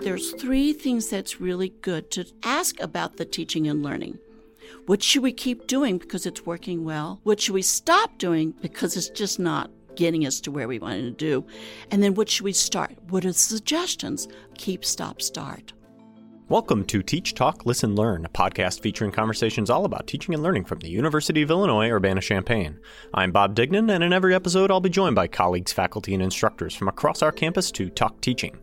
there's three things that's really good to ask about the teaching and learning. What should we keep doing because it's working well? What should we stop doing because it's just not getting us to where we wanted to do? And then what should we start? What are suggestions? Keep, stop, start. Welcome to Teach, Talk, Listen, Learn, a podcast featuring conversations all about teaching and learning from the University of Illinois Urbana Champaign. I'm Bob Dignan, and in every episode, I'll be joined by colleagues, faculty, and instructors from across our campus to talk teaching.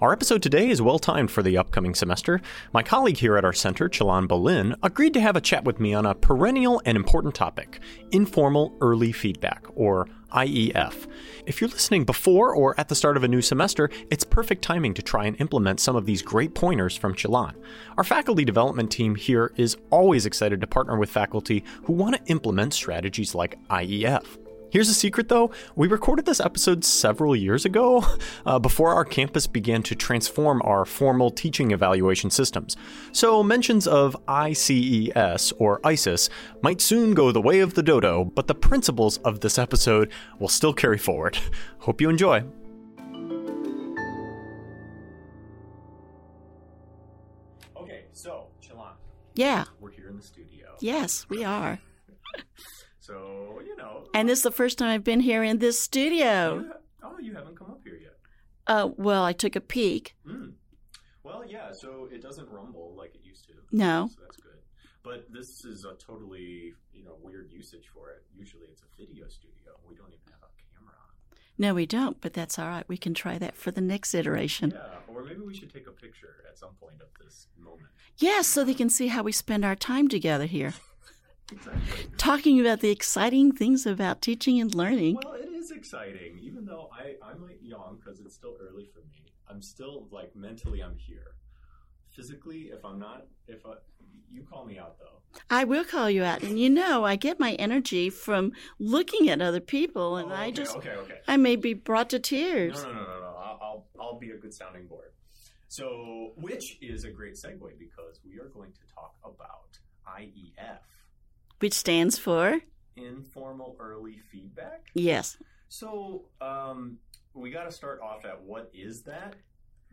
Our episode today is well timed for the upcoming semester. My colleague here at our center, Cheelan Bo-Linn, agreed to have a chat with me on a perennial and important topic informal early feedback, or IEF. If you're listening before or at the start of a new semester, it's perfect timing to try and implement some of these great pointers from Cheelan. Our faculty development team here is always excited to partner with faculty who want to implement strategies like IEF. Here's a secret though we recorded this episode several years ago, uh, before our campus began to transform our formal teaching evaluation systems. So mentions of ICES or ISIS might soon go the way of the dodo, but the principles of this episode will still carry forward. Hope you enjoy. Okay, so, Cheelan. Yeah. We're here in the studio. Yes, we are. So, you know. And this is the first time I've been here in this studio. Ha- oh, you haven't come up here yet. Uh, well, I took a peek. Mm. Well, yeah, so it doesn't rumble like it used to. No. So that's good. But this is a totally, you know, weird usage for it. Usually it's a video studio. We don't even have a camera on. No, we don't, but that's all right. We can try that for the next iteration. Yeah, or maybe we should take a picture at some point of this moment. Yes, so they can see how we spend our time together here, Exactly. talking about the exciting things about teaching and learning. Well, it is exciting, even though I, I might yawn because it's still early for me. I'm still like mentally, I'm here. Physically, if I'm not, if I, you call me out though. I will call you out, and you know, I get my energy from looking at other people, and Oh, I just, okay, okay. I may be brought to tears. No, no, no, no, no. I'll, I'll, I'll be a good sounding board. So, which is a great segue because we are going to talk about IEF, Which stands for informal early feedback. yes, So, um, we got to start off at what is that?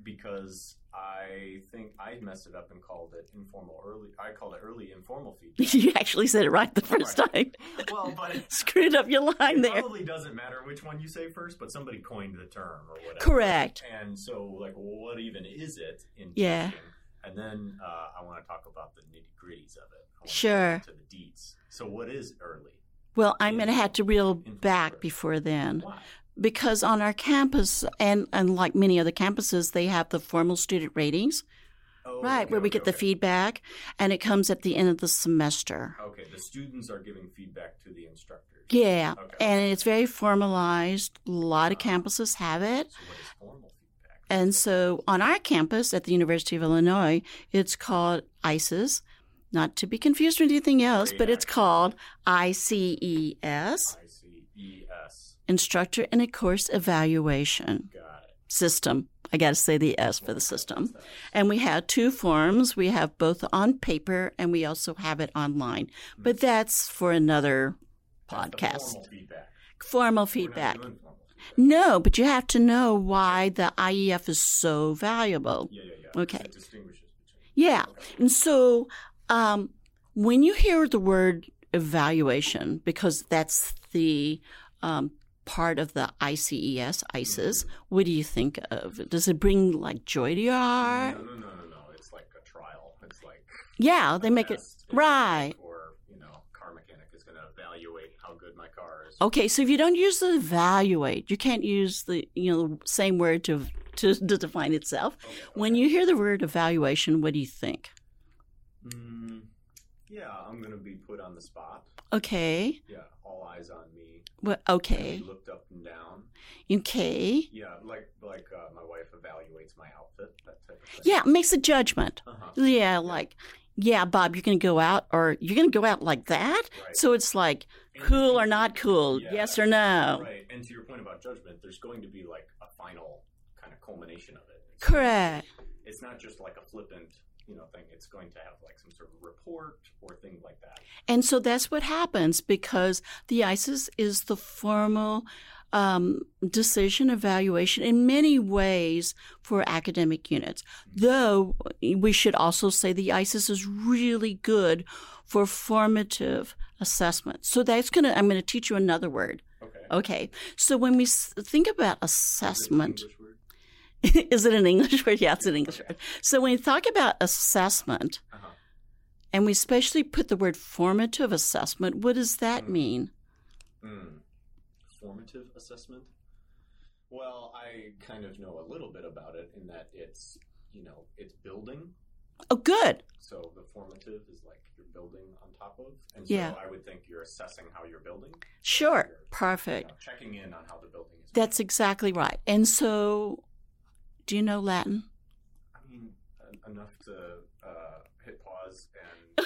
Because I think I messed it up and called it informal early. I called it early informal feedback. you actually said it right the first time. well, but it, Screwed up your line it there. probably doesn't matter which one you say first, but somebody coined the term or whatever. Correct. And so, like, what even is it in Yeah. teaching? And then uh, I want to talk about the nitty gritties of it. Sure. To the deets. So, what is early? Well, I'm going to have to reel back early. before then. Why? because on our campus and, and like many other campuses they have the formal student ratings Oh, right okay, where we okay, get the feedback and it comes at the end of the semester Okay, the students are giving feedback to the instructors. yeah Okay. and it's very formalized a lot of campuses have it So, what is formal feedback? And so on our campus at the university of illinois it's called ices not to be confused with anything else but it's called ices I C E S. instructor in a course evaluation system. I got to say the S for the system. And we have two forms. We have both on paper and we also have it online. But that's for another podcast. formal feedback. Formal feedback. Doing formal feedback. No, but you have to know why the IEF is so valuable. Yeah, yeah, yeah. Okay. Between. Yeah. Okay. And so um, when you hear the word evaluation, because that's the um, part of the ICES, ISIS, what do you think of? Does it bring like joy to your heart? No, no, no, no, no. It's like a trial. It's like Yeah, they make it. It's right. like- Or you know, car mechanic is going to evaluate how good my car is. Okay, so if you don't use the evaluate, you can't use the you know the same word to to, to define itself. Okay, When you hear the word evaluation, what do you think? Mm, yeah, I'm to be put on the spot. Okay, Yeah, all eyes on me. well, okay, Looked up and down. okay. Yeah, like like uh, my wife evaluates my outfit. That type of thing. Yeah, makes a judgment. Uh-huh. Yeah, like, yeah, Bob, you're going to go out, or you're going to go out like that. Right. So it's like cool or not cool, Yeah. yes or no. Right, and to your point about judgment, there's going to be like a final kind of culmination of it. It's Correct. It's not just like a flippant, you know, thing. It's going to have like some sort of report or thing like that. And so that's what happens because the ISIS is the formal um, decision evaluation in many ways for academic units. Though we should also say the ICES is really good for formative assessment. So that's going to, I'm going to teach you another word. Okay. Okay. So when we think about assessment, is it an English word? Yeah, it's an English word. So when we talk about assessment, Uh-huh. and we especially put the word formative assessment, what does that Mm. mean? Mm. Formative assessment? Well, I kind of know a little bit about it in that it's, you know, it's building. Oh, good. So the formative is like you're building on top of. And Yeah. so I would think you're assessing how you're building. Sure. You're, Perfect. you know, checking in on how the building is. That's exactly right. And so, do you know Latin? I mean, enough to uh, hit pause and.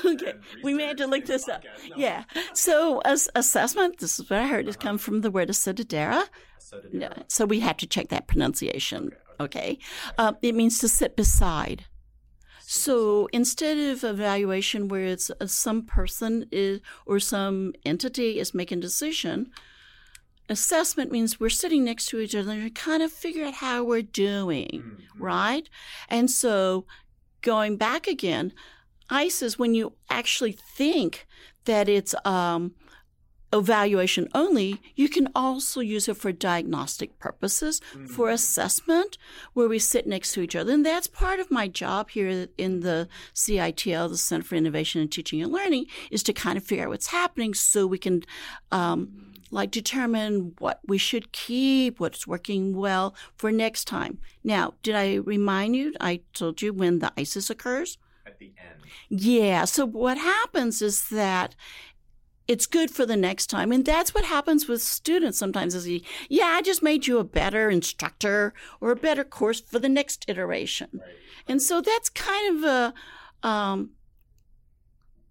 Okay. We may have to look this up. No. Yeah. So, as assessment, this is what I heard, Uh-huh. come from the word. Acetadera. Yeah. So we had to check that pronunciation. Okay, okay. Uh, it means to sit beside. So instead of evaluation where it's uh, some person is or some entity is making decision, assessment means we're sitting next to each other and kind of figure out how we're doing, Mhm. right? And so going back again, ICE is when you actually think that it's um, evaluation only, you can also use it for diagnostic purposes, for Mhm. assessment, where we sit next to each other. And that's part of my job here in the CITL, the Center for Innovation in Teaching and Learning, is to kind of figure out what's happening so we can um, like determine what we should keep, what's working well for next time. Now, did I remind you? I told you when the ICES occurs? At the end. Yeah. So what happens is that it's good for the next time. And that's what happens with students sometimes is, you, yeah, I just made you a better instructor or a better course for the next iteration. Right. And so that's kind of a, um,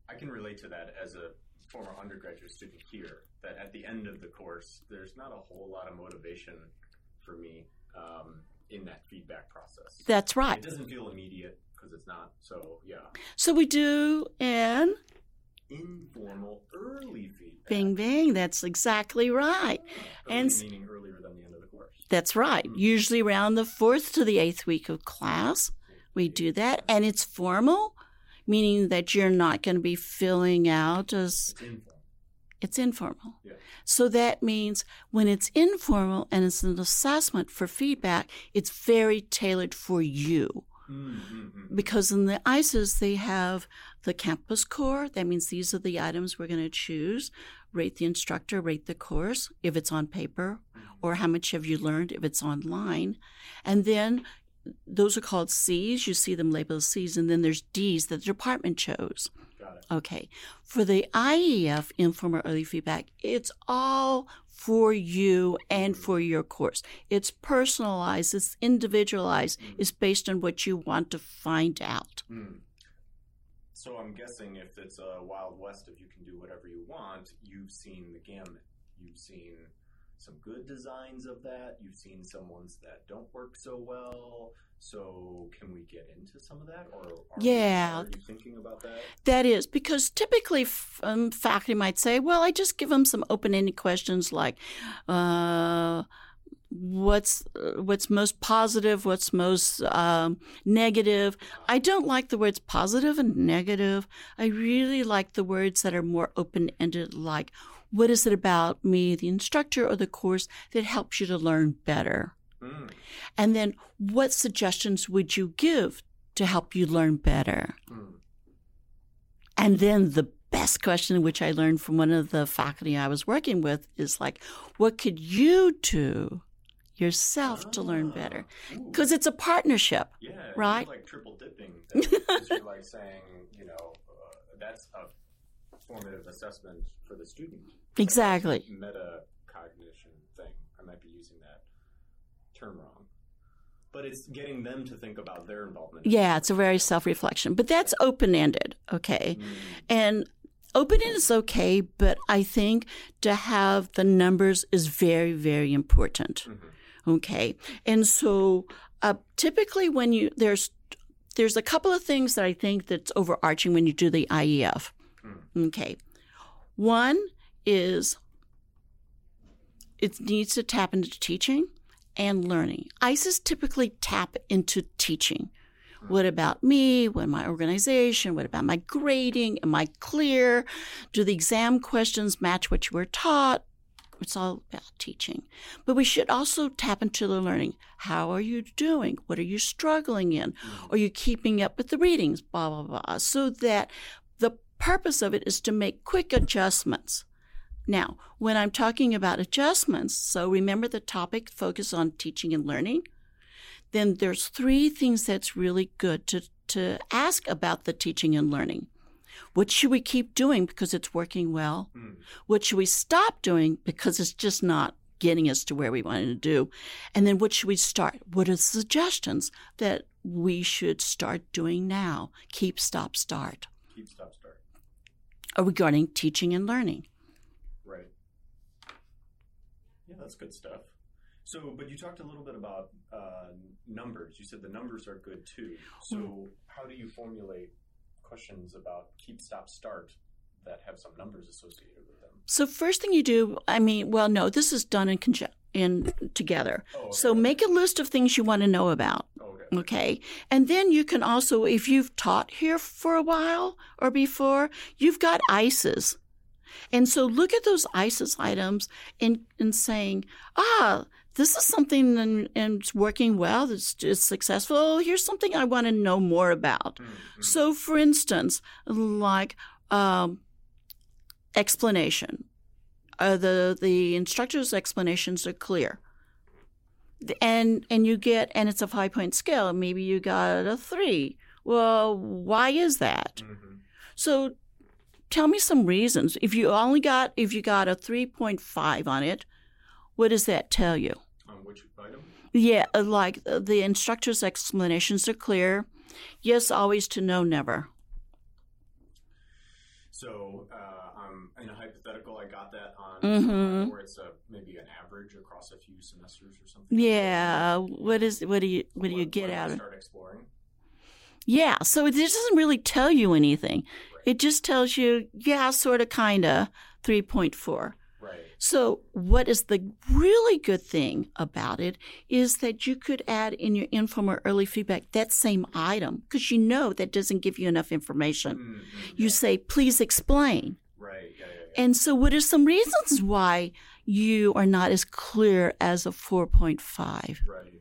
I can relate to that as a former undergraduate student here. That at the end of the course, there's not a whole lot of motivation for me um, in that feedback process. that's right. It doesn't feel immediate because it's not. So yeah, So we do an informal early feedback. bing bing. That's exactly right. And meaning earlier than the end of the course. That's right. Mm. Usually around the fourth to the eighth week of class, we do that. And it's formal, meaning that you're not going to be filling out as It's informal. it's informal. Yeah. So that means when it's informal and it's an assessment for feedback, it's very tailored for you. Mm-hmm. Because in the ICES, they have the campus core. That means these are the items we're going to choose. Rate the instructor, rate the course if it's on paper, or how much have you learned if it's online. And then those are called C's. You see them labeled C's. And then there's D's that the department chose. Got it. Okay. For the IEF, informal early feedback, it's all for you and for your course. It's personalized, it's individualized, it's based on what you want to find out. Mm. So I'm guessing if it's a Wild West, if you can do whatever you want, you've seen the gamut. You've seen some good designs of that. You've seen some ones that don't work so well. So can we get into some of that, or are Yeah. you thinking about that? That is because typically um, faculty might say, well, I just give them some open ended questions like, uh, what's uh, what's most positive what's most um, negative i don't like the words positive and negative i really like the words that are more open ended like what is it about me the instructor or the course that helps you to learn better Mm. and then what suggestions would you give to help you learn better Mm. and then the best question, which I learned from one of the faculty I was working with, is like, what could you do yourself to learn better? Ah. Because it's a partnership. Yeah, Right? Like triple dipping. You're like saying, you know, uh, that's a formative assessment for the student. Exactly. Metacognition thing. I might be using that term wrong. But it's getting them to think about their involvement. Yeah, it's a very self reflection, but that's open ended. Okay. Mm, And open ended is okay, but I think to have the numbers is very, very important. mhm. Okay. And so uh, typically when you there's there's a couple of things that I think that's overarching when you do the IEF. Okay. One is it needs to tap into teaching and learning. ICES typically tap into teaching. What about me? What my organization? What about my grading? Am I clear? Do the exam questions match what you were taught? It's all about teaching. But we should also tap into the learning. How are you doing? What are you struggling in? Are you keeping up with the readings? Blah, blah, blah. So that purpose of it is to make quick adjustments. Now, when I'm talking about adjustments, so remember the topic focus on teaching and learning then there's three things that's really good to, to ask about the teaching and learning. What should we keep doing because it's working well? Mm. What should we stop doing because it's just not getting us to where we wanted to do? And then what should we start? What are the suggestions that we should start doing now? Keep, stop, start. Keep, stop, start. Regarding teaching and learning. Right. Yeah, that's good stuff. So, but you talked a little bit about uh, numbers. You said the numbers are good too. So, mm. how do you formulate questions about keep, stop, start that have some numbers associated with them? So, first thing you do, I mean, well, no, this is done in conjunction in together. Oh, okay. So make a list of things you want to know about. Okay. okay. And then you can also, if you've taught here for a while or before, you've got ICES. And so look at those ICES items and, and saying, ah, this is something and, and it's working well, it's, it's successful. Here's something I want to know more about. Mm-hmm. So, for instance, like um, explanation, uh, the the instructor's explanations are clear, and and you get and it's a five point scale. Maybe you got a three. Well, why is that? Mm-hmm. So, tell me some reasons. If you only got if you got a three point five on it, what does that tell you? On which item? Yeah, uh, like uh, the instructor's explanations are clear. Yes, always to no, never. So, uh, um, in a hypothetical, I got that on, mm-hmm. where it's a maybe an average across a few semesters or something. Yeah. What is? What do you? What do you get out of? Start exploring. Yeah. So it doesn't really tell you anything. Right. It just tells you, yeah, sort of, kinda, three point four. So, what is the really good thing about it is that you could add in your informal early feedback that same item because you know that doesn't give you enough information. Mm-hmm. You say, please explain. Right. Yeah, yeah, yeah. And so, what are some reasons why you are not as clear as a 4.5? Right.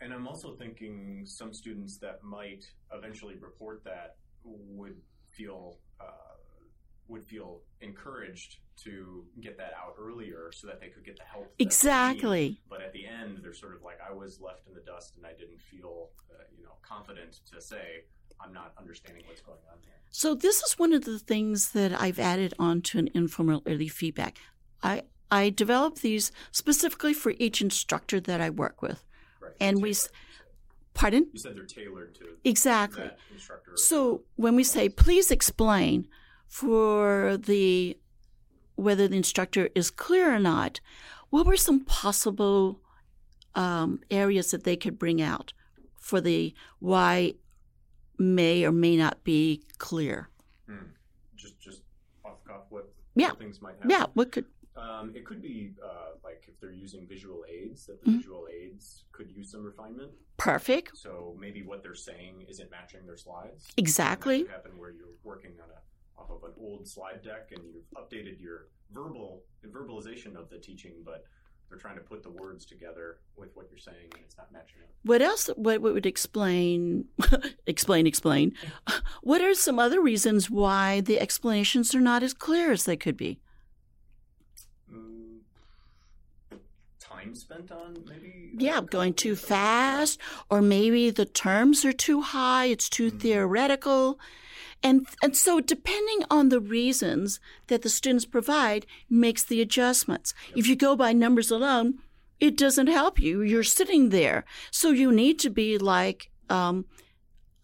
And I'm also thinking some students that might eventually report that would feel uh, would feel encouraged to get that out earlier so that they could get the help. Exactly. But at the end, they're sort of like, I was left in the dust and I didn't feel, uh, you know, confident to say, I'm not understanding what's going on here. So this is one of the things that I've added onto an informal early feedback. I I develop these specifically for each instructor that I work with, right. and we. Pardon? You said they're tailored to exactly. So when we say, please explain for the whether the instructor is clear or not, what were some possible um, areas that they could bring out for the why may or may not be clear? Hmm. Just, just off the cuff, what, yeah. what things might happen? Yeah, what could? Um, it could be uh, like if they're using visual aids, that the mm-hmm. visual aids could use some refinement. Perfect. So maybe what they're saying isn't matching their slides. Exactly. happen where you're working on a off of an old slide deck and you've updated your verbal verbalization of the teaching, but they're trying to put the words together with what you're saying and it's not matching up. What else what, what would explain explain explain what are some other reasons why the explanations are not as clear as they could be? Mm, time spent on maybe yeah going too fast or maybe the terms are too high it's too mm-hmm. theoretical and, and so depending on the reasons that the students provide makes the adjustments. If you go by numbers alone, it doesn't help you. You're sitting there. So you need to be like, um,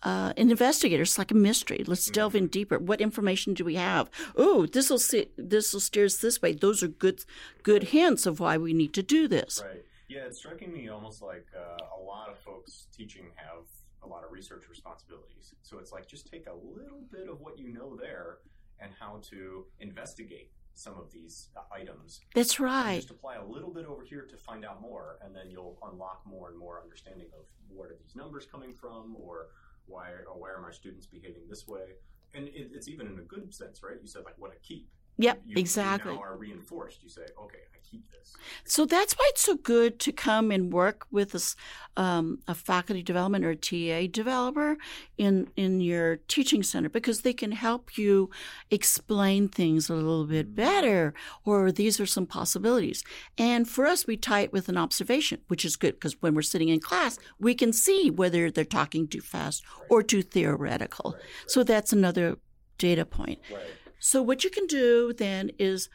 uh, an investigator. It's like a mystery. Let's delve in deeper. What information do we have? Oh, this will this will steer us this way. Those are good good hints of why we need to do this. Right. Yeah, it's striking me almost like uh, a lot of folks teaching have a lot of research responsibilities. So it's like just take a little bit of what you know there and how to investigate some of these uh, items. That's right. Just apply a little bit over here to find out more, and then you'll unlock more and more understanding of what are these numbers coming from, or why why are my students behaving this way. And it, it's even in a good sense, right? You said like what I keep. Yep, You, exactly. You are reinforced. You say, okay, I keep this. So that's why it's so good to come and work with a, um, a faculty development or a TA developer in in your teaching center because they can help you explain things a little bit better, or these are some possibilities. And for us, we tie it with an observation, which is good because when we're sitting in class, we can see whether they're talking too fast or too theoretical. Right, So that's another data point. right. So what you can do then is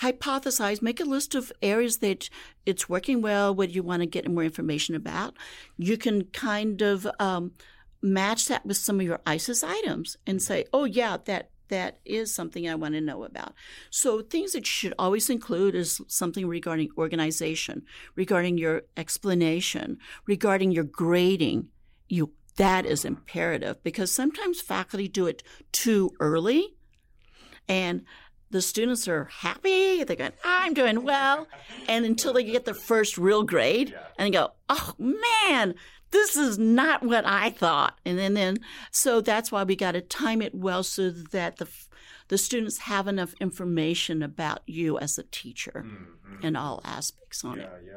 hypothesize, make a list of areas that it's working well, what you want to get more information about. You can kind of um, match that with some of your ICES items and say, oh yeah, that that is something I want to know about. So things that you should always include is something regarding organization, regarding your explanation, regarding your grading. You that is imperative because sometimes faculty do it too early and the students are happy. They're going, I'm doing well. And until they get their first real grade Yeah. and they go, oh man, this is not what I thought. And then, then so that's why we got to time it well so that the, the students have enough information about you as a teacher Mhm. in all aspects on it. Yeah,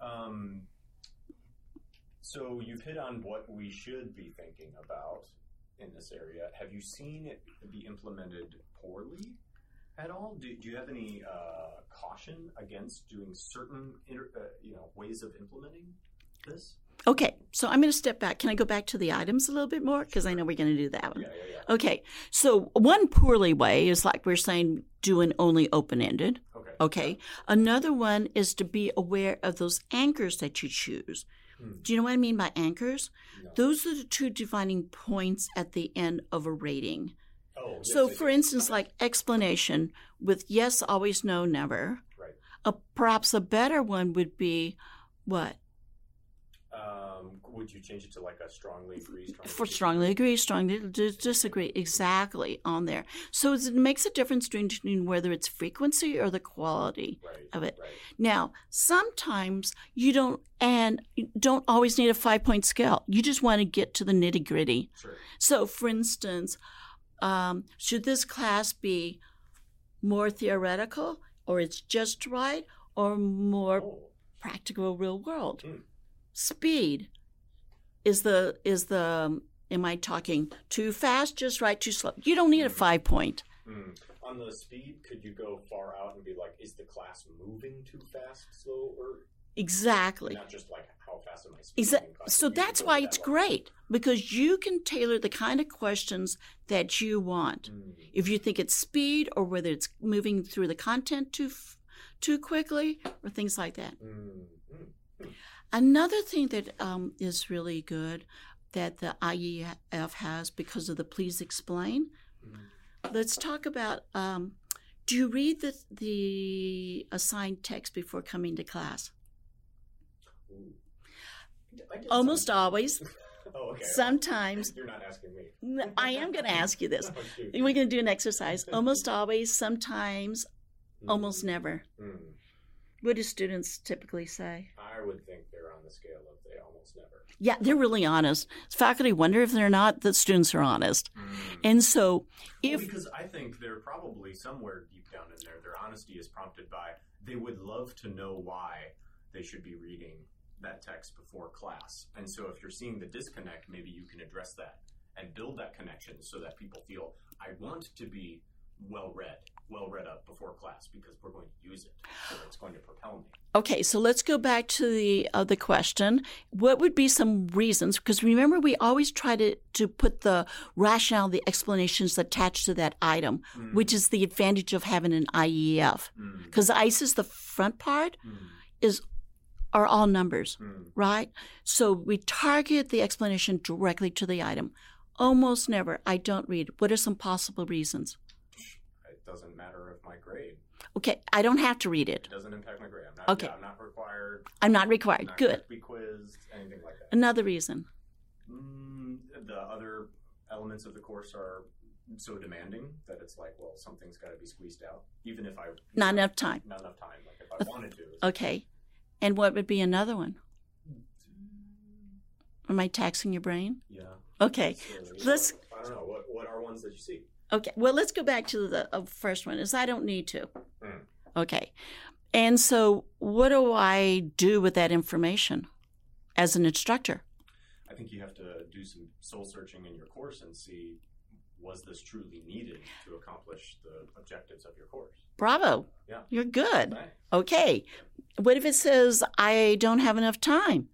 yeah. Um, so you've hit on what we should be thinking about in this area. Have you seen it be implemented poorly at all? Do, do you have any uh, caution against doing certain inter, uh, you know ways of implementing this? Okay, so I'm going to step back. Can I go back to the items a little bit more? Because I know we're going to do that one. Yeah, yeah, yeah. Okay, so one poorly way is like we're saying, doing only open ended. Okay. Okay. Another one is to be aware of those anchors that you choose. Hmm. Do you know what I mean by anchors? No. Those are the two defining points at the end of a rating. Oh, yes, So, for instance, like explanation with yes, always, no, never. Right. A, perhaps a better one would be what? Um, would you change it to like a strongly agree? Strongly For disagree? strongly agree, strongly disagree. Exactly on there. So it makes a difference between whether it's frequency or the quality. Right. of it. Right. Now, sometimes you don't and you don't always need a five point scale. You just want to get to the nitty gritty. Sure. So, for instance, um, should this class be more theoretical, or it's just right, or more Oh. practical, real world? Hmm. Speed is the is the. um, Am I talking too fast, just right, too slow? You don't need a five point. Mm. On the speed, could you go far out and be like, is the class moving too fast, slow, or Exactly. not just like how fast am I speeding? Exa- so that's why it's great because you can tailor the kind of questions that you want. Mm. If you think it's speed or whether it's moving through the content too too quickly or things like that. Mm. Another thing that um, is really good that the IEF has because of the please explain. Mm. Let's talk about. Um, do you read the the assigned text before coming to class? Ooh. I did Almost always. Oh, okay. Sometimes. You're not asking me. I am going to ask you this. Oh. We're going to do an exercise. Almost always, sometimes, Mm. almost never. Mm. What do students typically say? I would think they're on the scale of they almost never. Yeah, they're really honest. Faculty wonder if they're not. that students are honest. Mm. And so, Well, if because I think they're probably somewhere deep down in there, their honesty is prompted by they would love to know why they should be reading that text before class. And so if you're seeing the disconnect, maybe you can address that and build that connection so that people feel I want to be well read, well read up before class because we're going to use it. So it's going to propel me. okay, so let's go back to the uh, the question. What would be some reasons? Because remember, we always try to to put the rationale, the explanations attached to that item, Mm. which is the advantage of having an IEF. Mm. Because ICE the front part Mm. is are all numbers. Mm. right? So we target the explanation directly to the item. Almost never. I don't read. What are some possible reasons? Doesn't matter if my grade. Okay, I don't have to read it. It doesn't impact my grade. I'm not, Okay. yeah, I'm not required. I'm not I'm required. not Good. be quizzed, anything like that. Another reason. Mm, the other elements of the course are so demanding that it's like, well, something's got to be squeezed out, even if I Not enough time. not enough time. Like if I wanted to. Okay. And what would be another one? Am I taxing your brain? Yeah. Okay. So, Let's- I don't know. What what are ones that you see? Okay. Well, let's go back to the uh, first one. Is I don't need to. Mm. Okay. And so, what do I do with that information as an instructor? I think you have to do some soul searching in your course and see was this truly needed to accomplish the objectives of your course. Bravo. Yeah. You're good. Okay. What if it says I don't have enough time?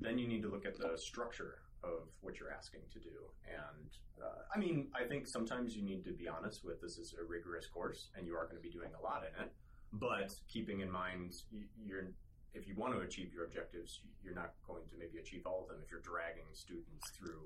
Then you need to look at the structure of what you're asking to do. And uh, I mean, I think sometimes you need to be honest with this is a rigorous course and you are going to be doing a lot in it. But keeping in mind, you're if you want to achieve your objectives, you're not going to maybe achieve all of them if you're dragging students through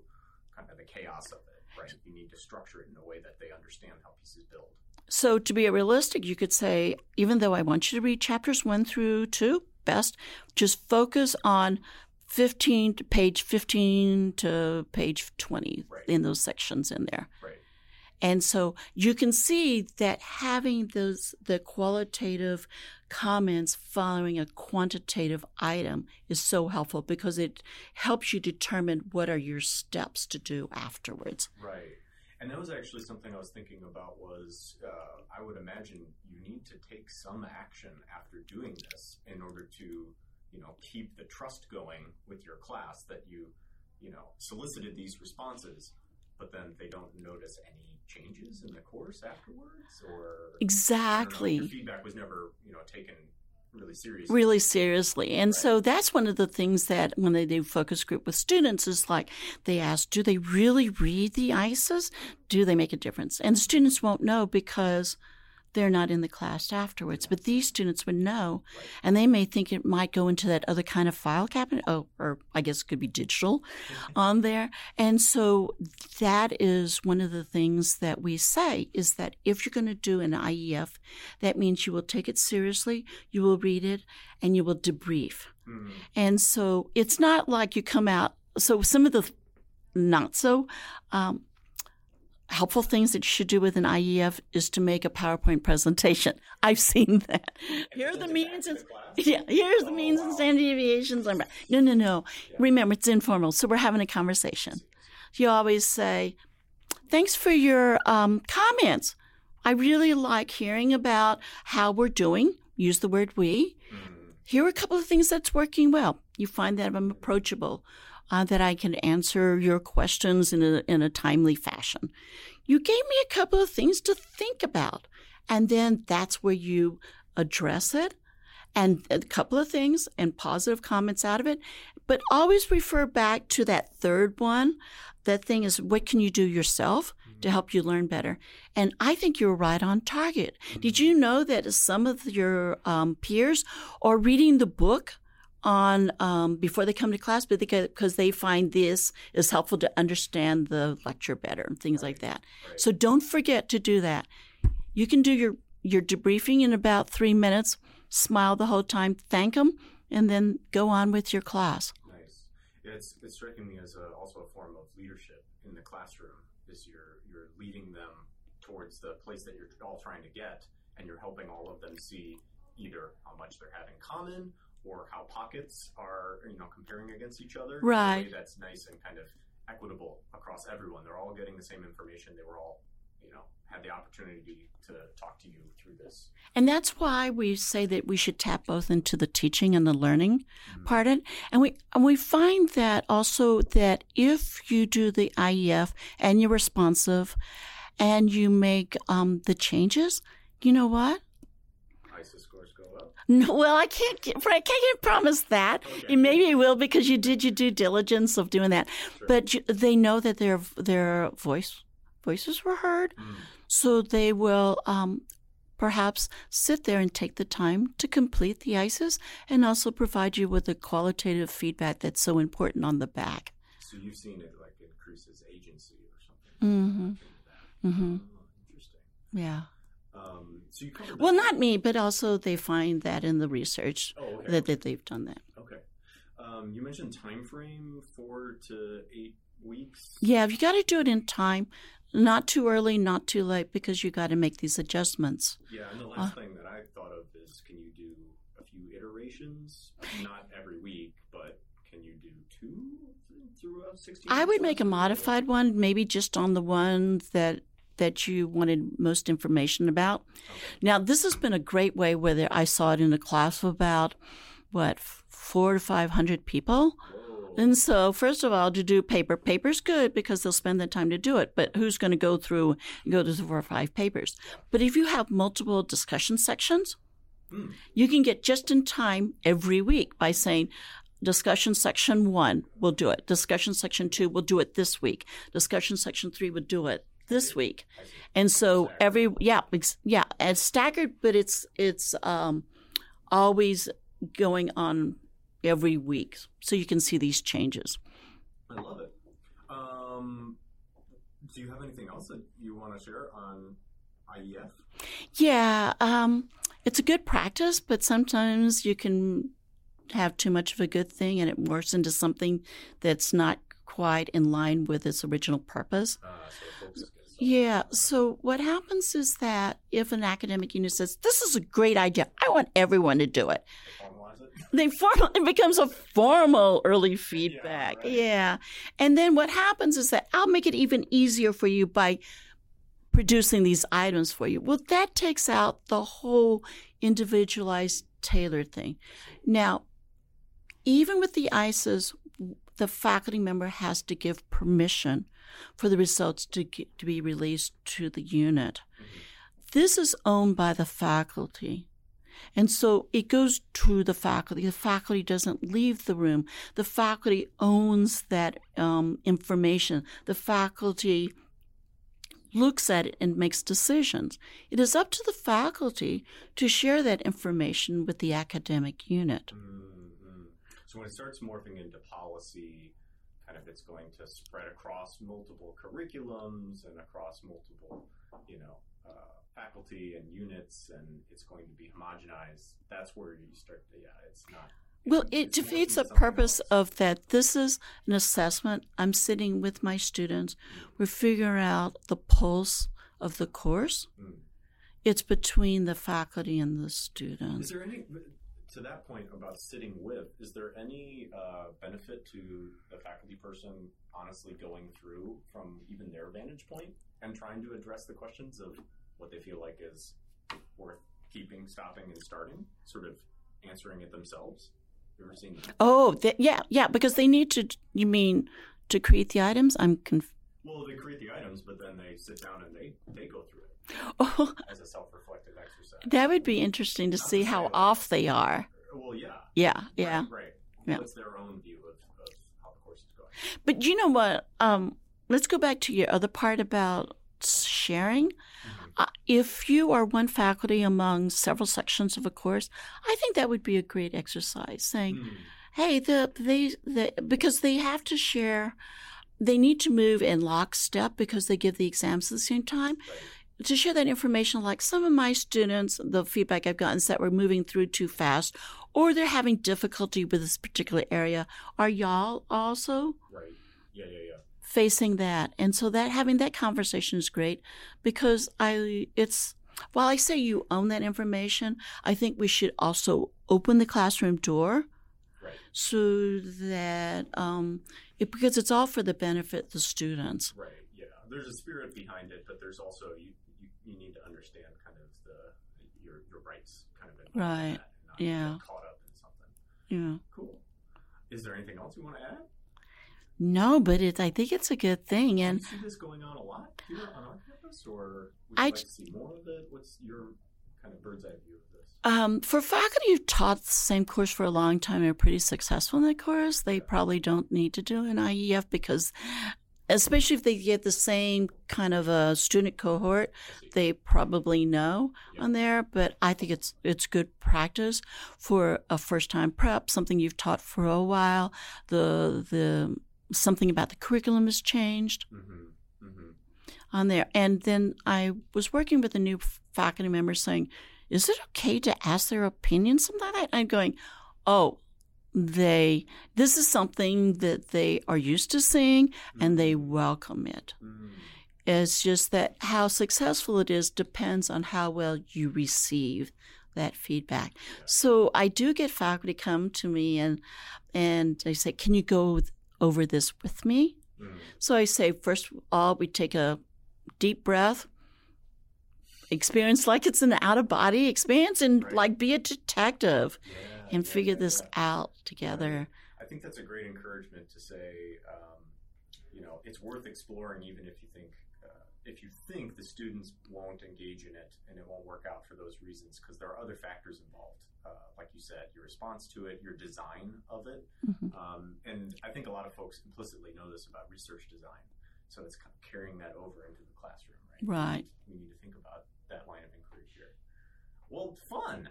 kind of the chaos of it, right? You need to structure it in a way that they understand how pieces build. So, to be realistic, you could say, even though I want you to read chapters one through two, best, just focus on 15 to page 15 to page 20 Right. in those sections in there. Right. And so you can see that having those the qualitative comments following a quantitative item is so helpful because it helps you determine what are your steps to do afterwards. Right. And that was actually something I was thinking about was uh, I would imagine you need to take some action after doing this in order to, you know, keep the trust going with your class that you, you know, solicited these responses, but then they don't notice any changes in the course afterwards or know, Exactly. your feedback was never, you know, taken really seriously. really seriously. And so that's one of the things that when they do focus group with students is like they ask, do they really read the ICES? Do they make a difference? And the students won't know because they're not in the class afterwards. But these students would know, and they may think it might go into that other kind of file cabinet. Oh, or I guess it could be digital on there. And so that is one of the things that we say is that if you're going to do an IEF, that means you will take it seriously, you will read it, and you will debrief. Mhm. And so it's not like you come out. So some of the not so um, helpful things that you should do with an IEF is to make a PowerPoint presentation. I've seen that. Here are the means and to the class? yeah, here's the Oh, means and wow. standard deviations. I'm. No, no, no. Remember, it's informal, so we're having a conversation. You always say, "Thanks for your um, comments. I really like hearing about how we're doing." Use the word "we." Mhm. Here are a couple of things that's working well. You find that I'm approachable, uh, that I can answer your questions in a, in a timely fashion. You gave me a couple of things to think about. And then that's where you address it and a couple of things and positive comments out of it. But always refer back to that third one. That thing is, what can you do yourself to help you learn better? And I think you're right on target. Did you know that some of your um, peers are reading the book on um, before they come to class, but because they find this is helpful to understand the lecture better and things like that. Right. So don't forget to do that. You can do your your debriefing in about three minutes. Smile the whole time, thank them, and then go on with your class. Nice. Yeah, it's, it's striking me as a, also a form of leadership in the classroom. Is you're you're leading them towards the place that you're all trying to get, and you're helping all of them see either how much they're having common or how pockets are you know comparing against each other. in a Right. way that's nice and kind of equitable across everyone. They're all getting the same information. They were all you know had the opportunity to talk to you through this. And that's why we say that we should tap both into the teaching and the learning Mhm. part of it. And we and we find that also that if you do the IEF and you're responsive and you make um, the changes, you know what? ICES scores go up. No, well, I can't I can't promise that. Okay. Maybe you will because you did your due diligence of doing that. Sure. But you, they know that their their voice voices were heard, Mm. so they will um, perhaps sit there and take the time to complete the ICES and also provide you with the qualitative feedback that's so important on the back. So you've seen it like increases agency or something. Mm-hmm. Mm-hmm. Oh, interesting. Yeah. Um, so you Well, not me, but also they find that in the research Oh, okay. that, that they've done that. okay. Um, you mentioned time frame four to eight weeks? Yeah, you got to do it in time. Not too early, not too late, because you got to make these adjustments. Yeah, and the last uh, thing that I thought of is can you do a few iterations? Not every week, but can you do two throughout 16? I would make a modified one, maybe just on the one that that you wanted most information about. Now, this has been a great way whether I saw it in a class of about what four to five hundred people. And so, first of all, to do paper, paper's good because they'll spend the time to do it. But who's going to go through and go to four or five papers? But if you have multiple discussion sections, you can get just in time every week by saying, discussion section one will do it. Discussion section two will do it this week. Discussion section three will do it this week. And so every yeah yeah it's staggered, but it's it's um, always going on every week, so you can see these changes. I love it. Um, do you have anything else that you want to share on IEF? Yeah, um, it's a good practice, but sometimes you can have too much of a good thing and it morphs into something that's not quite in line with its original purpose. Uh, so yeah. So what happens is that if an academic unit says, "This is a great idea. I want everyone to do it," they formal it becomes a formal early feedback. Yeah, right. yeah. And then what happens is that I'll make it even easier for you by producing these items for you. Well, that takes out the whole individualized tailored thing. Now, even with the ICES, the faculty member has to give permission for the results to, get, to be released to the unit. This is owned by the faculty. And so it goes to the faculty. The faculty doesn't leave the room. The faculty owns that um, information. The faculty looks at it and makes decisions. It is up to the faculty to share that information with the academic unit. Mm-hmm. So when it starts morphing into policy, kind of it's going to spread across multiple curriculums and across multiple, you know, uh, faculty and units, and it's going to be homogenized. That's where you start. To, yeah, it's not. Well, it defeats the purpose else. of that. This is an assessment. I'm sitting with my students. We figure out the pulse of the course. Mm. It's between the faculty and the students. Is there any to that point about sitting with, is there any uh, benefit to the faculty person honestly going through from even their vantage point and trying to address the questions of what they feel like is worth keeping, stopping, and starting, sort of answering it themselves? You ever seen that? Oh, yeah, yeah, because they need to. You mean to create the items? I'm. Well, they create the items, but then they sit down and they they go through it oh, as a self-reflective exercise. That would be interesting to Not see how off they are. Well, yeah. Yeah, yeah. Right. right. Yeah. What's their own view of, of how the course is going? But you know what? Um, let's go back to your other part about sharing. Mm-hmm. Uh, if you are one faculty among several sections of a course, I think that would be a great exercise. Saying, mm. "Hey, the they the because they have to share." They need to move in lockstep because they give the exams at the same time. Right. To share that information like some of my students the feedback i've gotten is that we're moving through too fast or they're having difficulty with this particular area. Are y'all also right. Yeah yeah yeah. facing that? And so that having that conversation is great because i it's while i say you own that information i think we should also open the classroom door right. so that um, it, because it's all for the benefit of the students right yeah there's a spirit behind it but there's also you you need to understand kind of the your your rights kind of right. yeah. caught up in something. Yeah. Cool. Is there anything else you want to add? No, but it, I think it's a good thing. And you see this going on a lot here on our campus, or would you I, like to see more of it? What's your kind of bird's eye view of this? Um, for faculty who've taught the same course for a long time and are pretty successful in that course, they probably don't need to do an IEF because especially if they get the same kind of a student cohort, they probably know on there. But I think it's it's good practice for a first time prep, something you've taught for a while. The the something about the curriculum has changed mm-hmm. Mm-hmm. on there. And then I was working with a new faculty member saying, "Is it okay to ask their opinion?" Something like that. I'm going, "Oh." they this is something that they are used to seeing and they welcome it. Mm. It's just that how successful it is depends on how well you receive that feedback. So I do get faculty come to me and and they say, "Can you go over this with me?" Mm. So I say, first of all, we take a deep breath, experience like it's an out of body experience, and Right. like be a detective Yeah, and yeah, figure yeah, this out together. I think that's a great encouragement to say, um, you know, it's worth exploring even if you think uh, if you think the students won't engage in it and it won't work out for those reasons because there are other factors involved. Uh, like you said, your response to it, your design of it, Mhm. um, and I think a lot of folks implicitly know this about research design. So it's kind of carrying that over into the classroom, right? Right. We need to think about that line of inquiry here. Well, fun.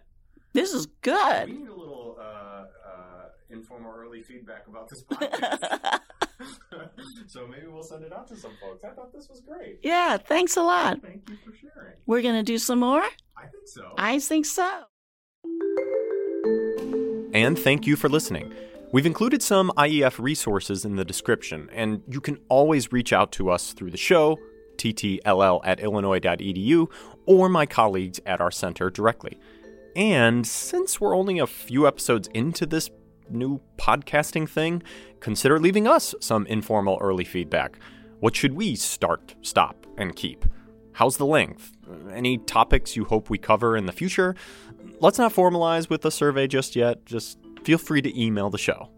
This is good. We need a little uh, uh, informal early feedback about this podcast. so maybe we'll send it out to some folks. I thought this was great. yeah, thanks a lot. Thank you for sharing. We're going to do some more? I think so. I think so. And thank you for listening. We've included some IEF resources in the description, and you can always reach out to us through the show, ttll at illinois.edu, or my colleagues at our center directly. And since we're only a few episodes into this new podcasting thing, consider leaving us some informal early feedback. What should we start, stop, and keep? How's the length? Any topics you hope we cover in the future? Let's not formalize with a survey just yet. Just feel free to email the show.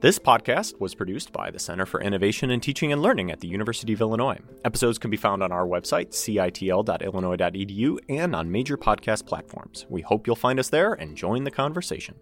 This podcast was produced by the Center for Innovation in Teaching and Learning at the University of Illinois. Episodes can be found on our website, citl.illinois.edu, and on major podcast platforms. We hope you'll find us there and join the conversation.